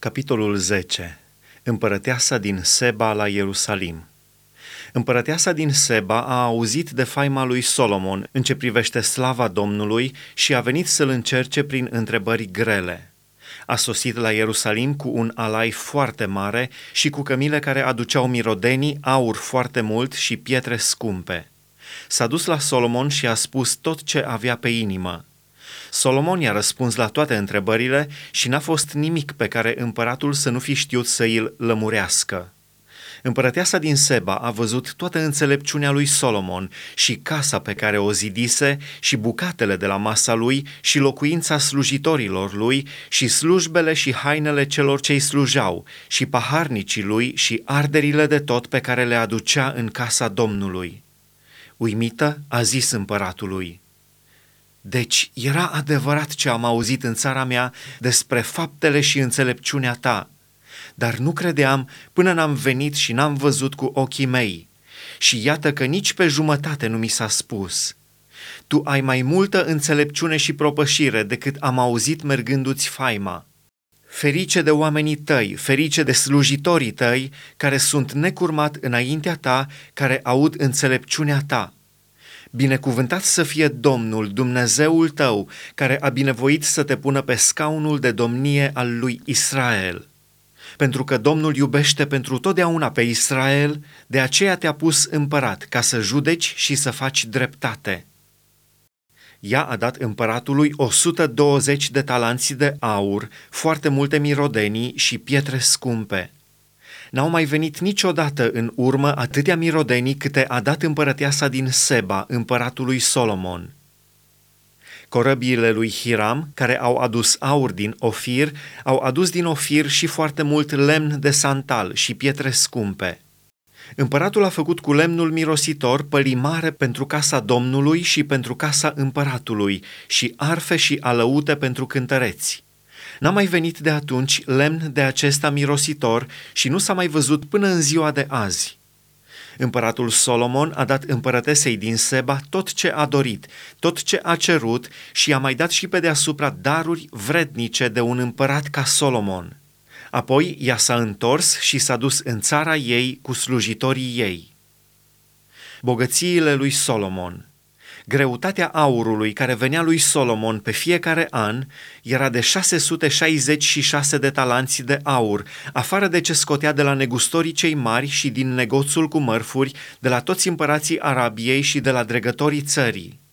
Capitolul 10. Împărăteasa din Seba la Ierusalim. Împărăteasa din Seba a auzit de faima lui Solomon în ce privește slava Domnului și a venit să-l încerce prin întrebări grele. A sosit la Ierusalim cu un alai foarte mare și cu cămile care aduceau mirodenii, aur foarte mult și pietre scumpe. S-a dus la Solomon și a spus tot ce avea pe inimă. Solomon i-a răspuns la toate întrebările și n-a fost nimic pe care împăratul să nu fi știut să îl lămurească. Împărăteasa din Seba a văzut toată înțelepciunea lui Solomon și casa pe care o zidise și bucatele de la masa lui și locuința slujitorilor lui și slujbele și hainele celor ce-i slujau și paharnicii lui și arderile de tot pe care le aducea în casa Domnului. Uimită a zis împăratului, deci era adevărat ce am auzit în țara mea despre faptele și înțelepciunea ta, dar nu credeam până n-am venit și n-am văzut cu ochii mei. Și iată că nici pe jumătate nu mi s-a spus. Tu ai mai multă înțelepciune și propășire decât am auzit mergându-ți faima. Ferice de oamenii tăi, ferice de slujitorii tăi, care sunt necurmat înaintea ta, care aud înțelepciunea ta. Binecuvântat să fie Domnul, Dumnezeul tău, care a binevoit să te pună pe scaunul de domnie al lui Israel. Pentru că Domnul iubește pentru totdeauna pe Israel, de aceea te-a pus împărat, ca să judeci și să faci dreptate. Ea a dat împăratului 120 de talanți de aur, foarte multe mirodenii și pietre scumpe. N-au mai venit niciodată în urmă atâtea mirodenii câte a dat împărăteasa din Seba, împăratului Solomon. Corăbiile lui Hiram, care au adus aur din Ofir, au adus din Ofir și foarte mult lemn de santal și pietre scumpe. Împăratul a făcut cu lemnul mirositor pălimare pentru casa Domnului și pentru casa împăratului și arfe și alăute pentru cântăreți. N-a mai venit de atunci lemn de acesta mirositor și nu s-a mai văzut până în ziua de azi. Împăratul Solomon a dat împărătesei din Seba tot ce a dorit, tot ce a cerut și a mai dat și pe deasupra daruri vrednice de un împărat ca Solomon. Apoi ea s-a întors și s-a dus în țara ei cu slujitorii ei. Bogățiile lui Solomon – Greutatea aurului care venea lui Solomon pe fiecare an era de 666 de talanți de aur, afară de ce scotea de la negustorii cei mari și din negoțul cu mărfuri, de la toți împărații Arabiei și de la dregătorii țării.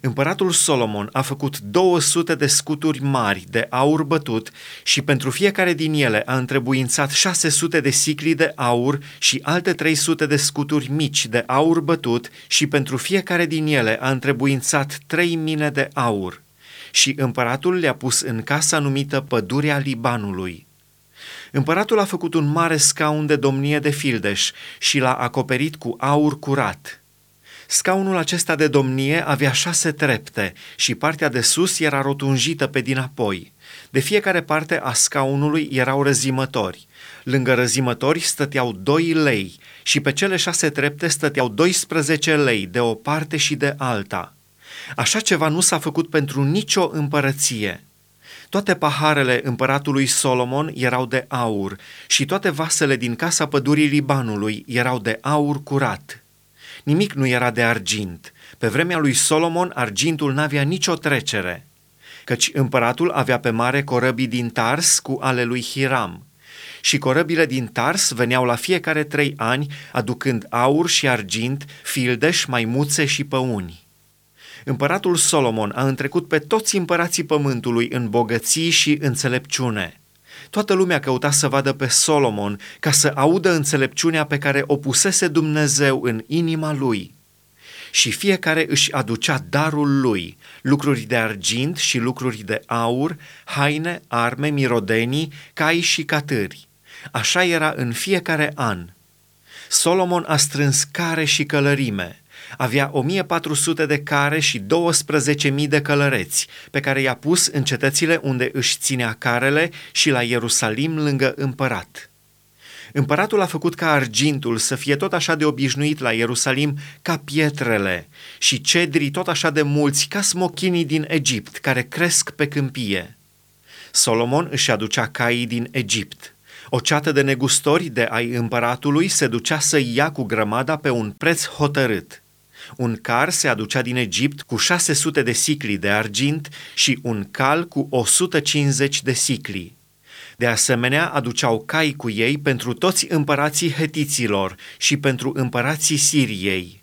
Împăratul Solomon a făcut 200 de scuturi mari de aur bătut și pentru fiecare din ele a întrebuințat 600 de sicli de aur și alte 300 de scuturi mici de aur bătut și pentru fiecare din ele a întrebuințat 3 mine de aur. Și împăratul le-a pus în casa numită Pădurea Libanului. Împăratul a făcut un mare scaun de domnie de fildeș și l-a acoperit cu aur curat – Scaunul acesta de domnie avea șase trepte și partea de sus era rotunjită pe dinapoi. De fiecare parte a scaunului erau răzimători. Lângă răzimători stăteau doi lei și pe cele șase trepte stăteau 12 lei de o parte și de alta. Așa ceva nu s-a făcut pentru nicio împărăție. Toate paharele împăratului Solomon erau de aur și toate vasele din casa pădurii Libanului erau de aur curat. Nimic nu era de argint. Pe vremea lui Solomon, argintul n-avea nicio trecere, căci împăratul avea pe mare corăbii din Tars cu ale lui Hiram. Și corăbile din Tars veneau la fiecare trei ani, aducând aur și argint, fildeș, maimuțe și păuni. Împăratul Solomon a întrecut pe toți împărații pământului în bogății și înțelepciune – Toată lumea căuta să vadă pe Solomon ca să audă înțelepciunea pe care o pusese Dumnezeu în inima lui. Și fiecare își aducea darul lui, lucruri de argint și lucruri de aur, haine, arme, mirodenii, cai și catâri. Așa era în fiecare an. Solomon a strâns care și călărime – avea 1400 de care și 12.000 de călăreți, pe care i-a pus în cetățile unde își ținea carele și la Ierusalim lângă împărat. Împăratul a făcut ca argintul să fie tot așa de obișnuit la Ierusalim ca pietrele și cedrii tot așa de mulți ca smochinii din Egipt care cresc pe câmpie. Solomon își aducea caii din Egipt. O ceată de negustori de ai împăratului se ducea să ia cu grămada pe un preț hotărât. Un car se aducea din Egipt cu 600 de sicli de argint și un cal cu 150 de sicli. De asemenea, aduceau cai cu ei pentru toți împărații hetiților și pentru împărații Siriei.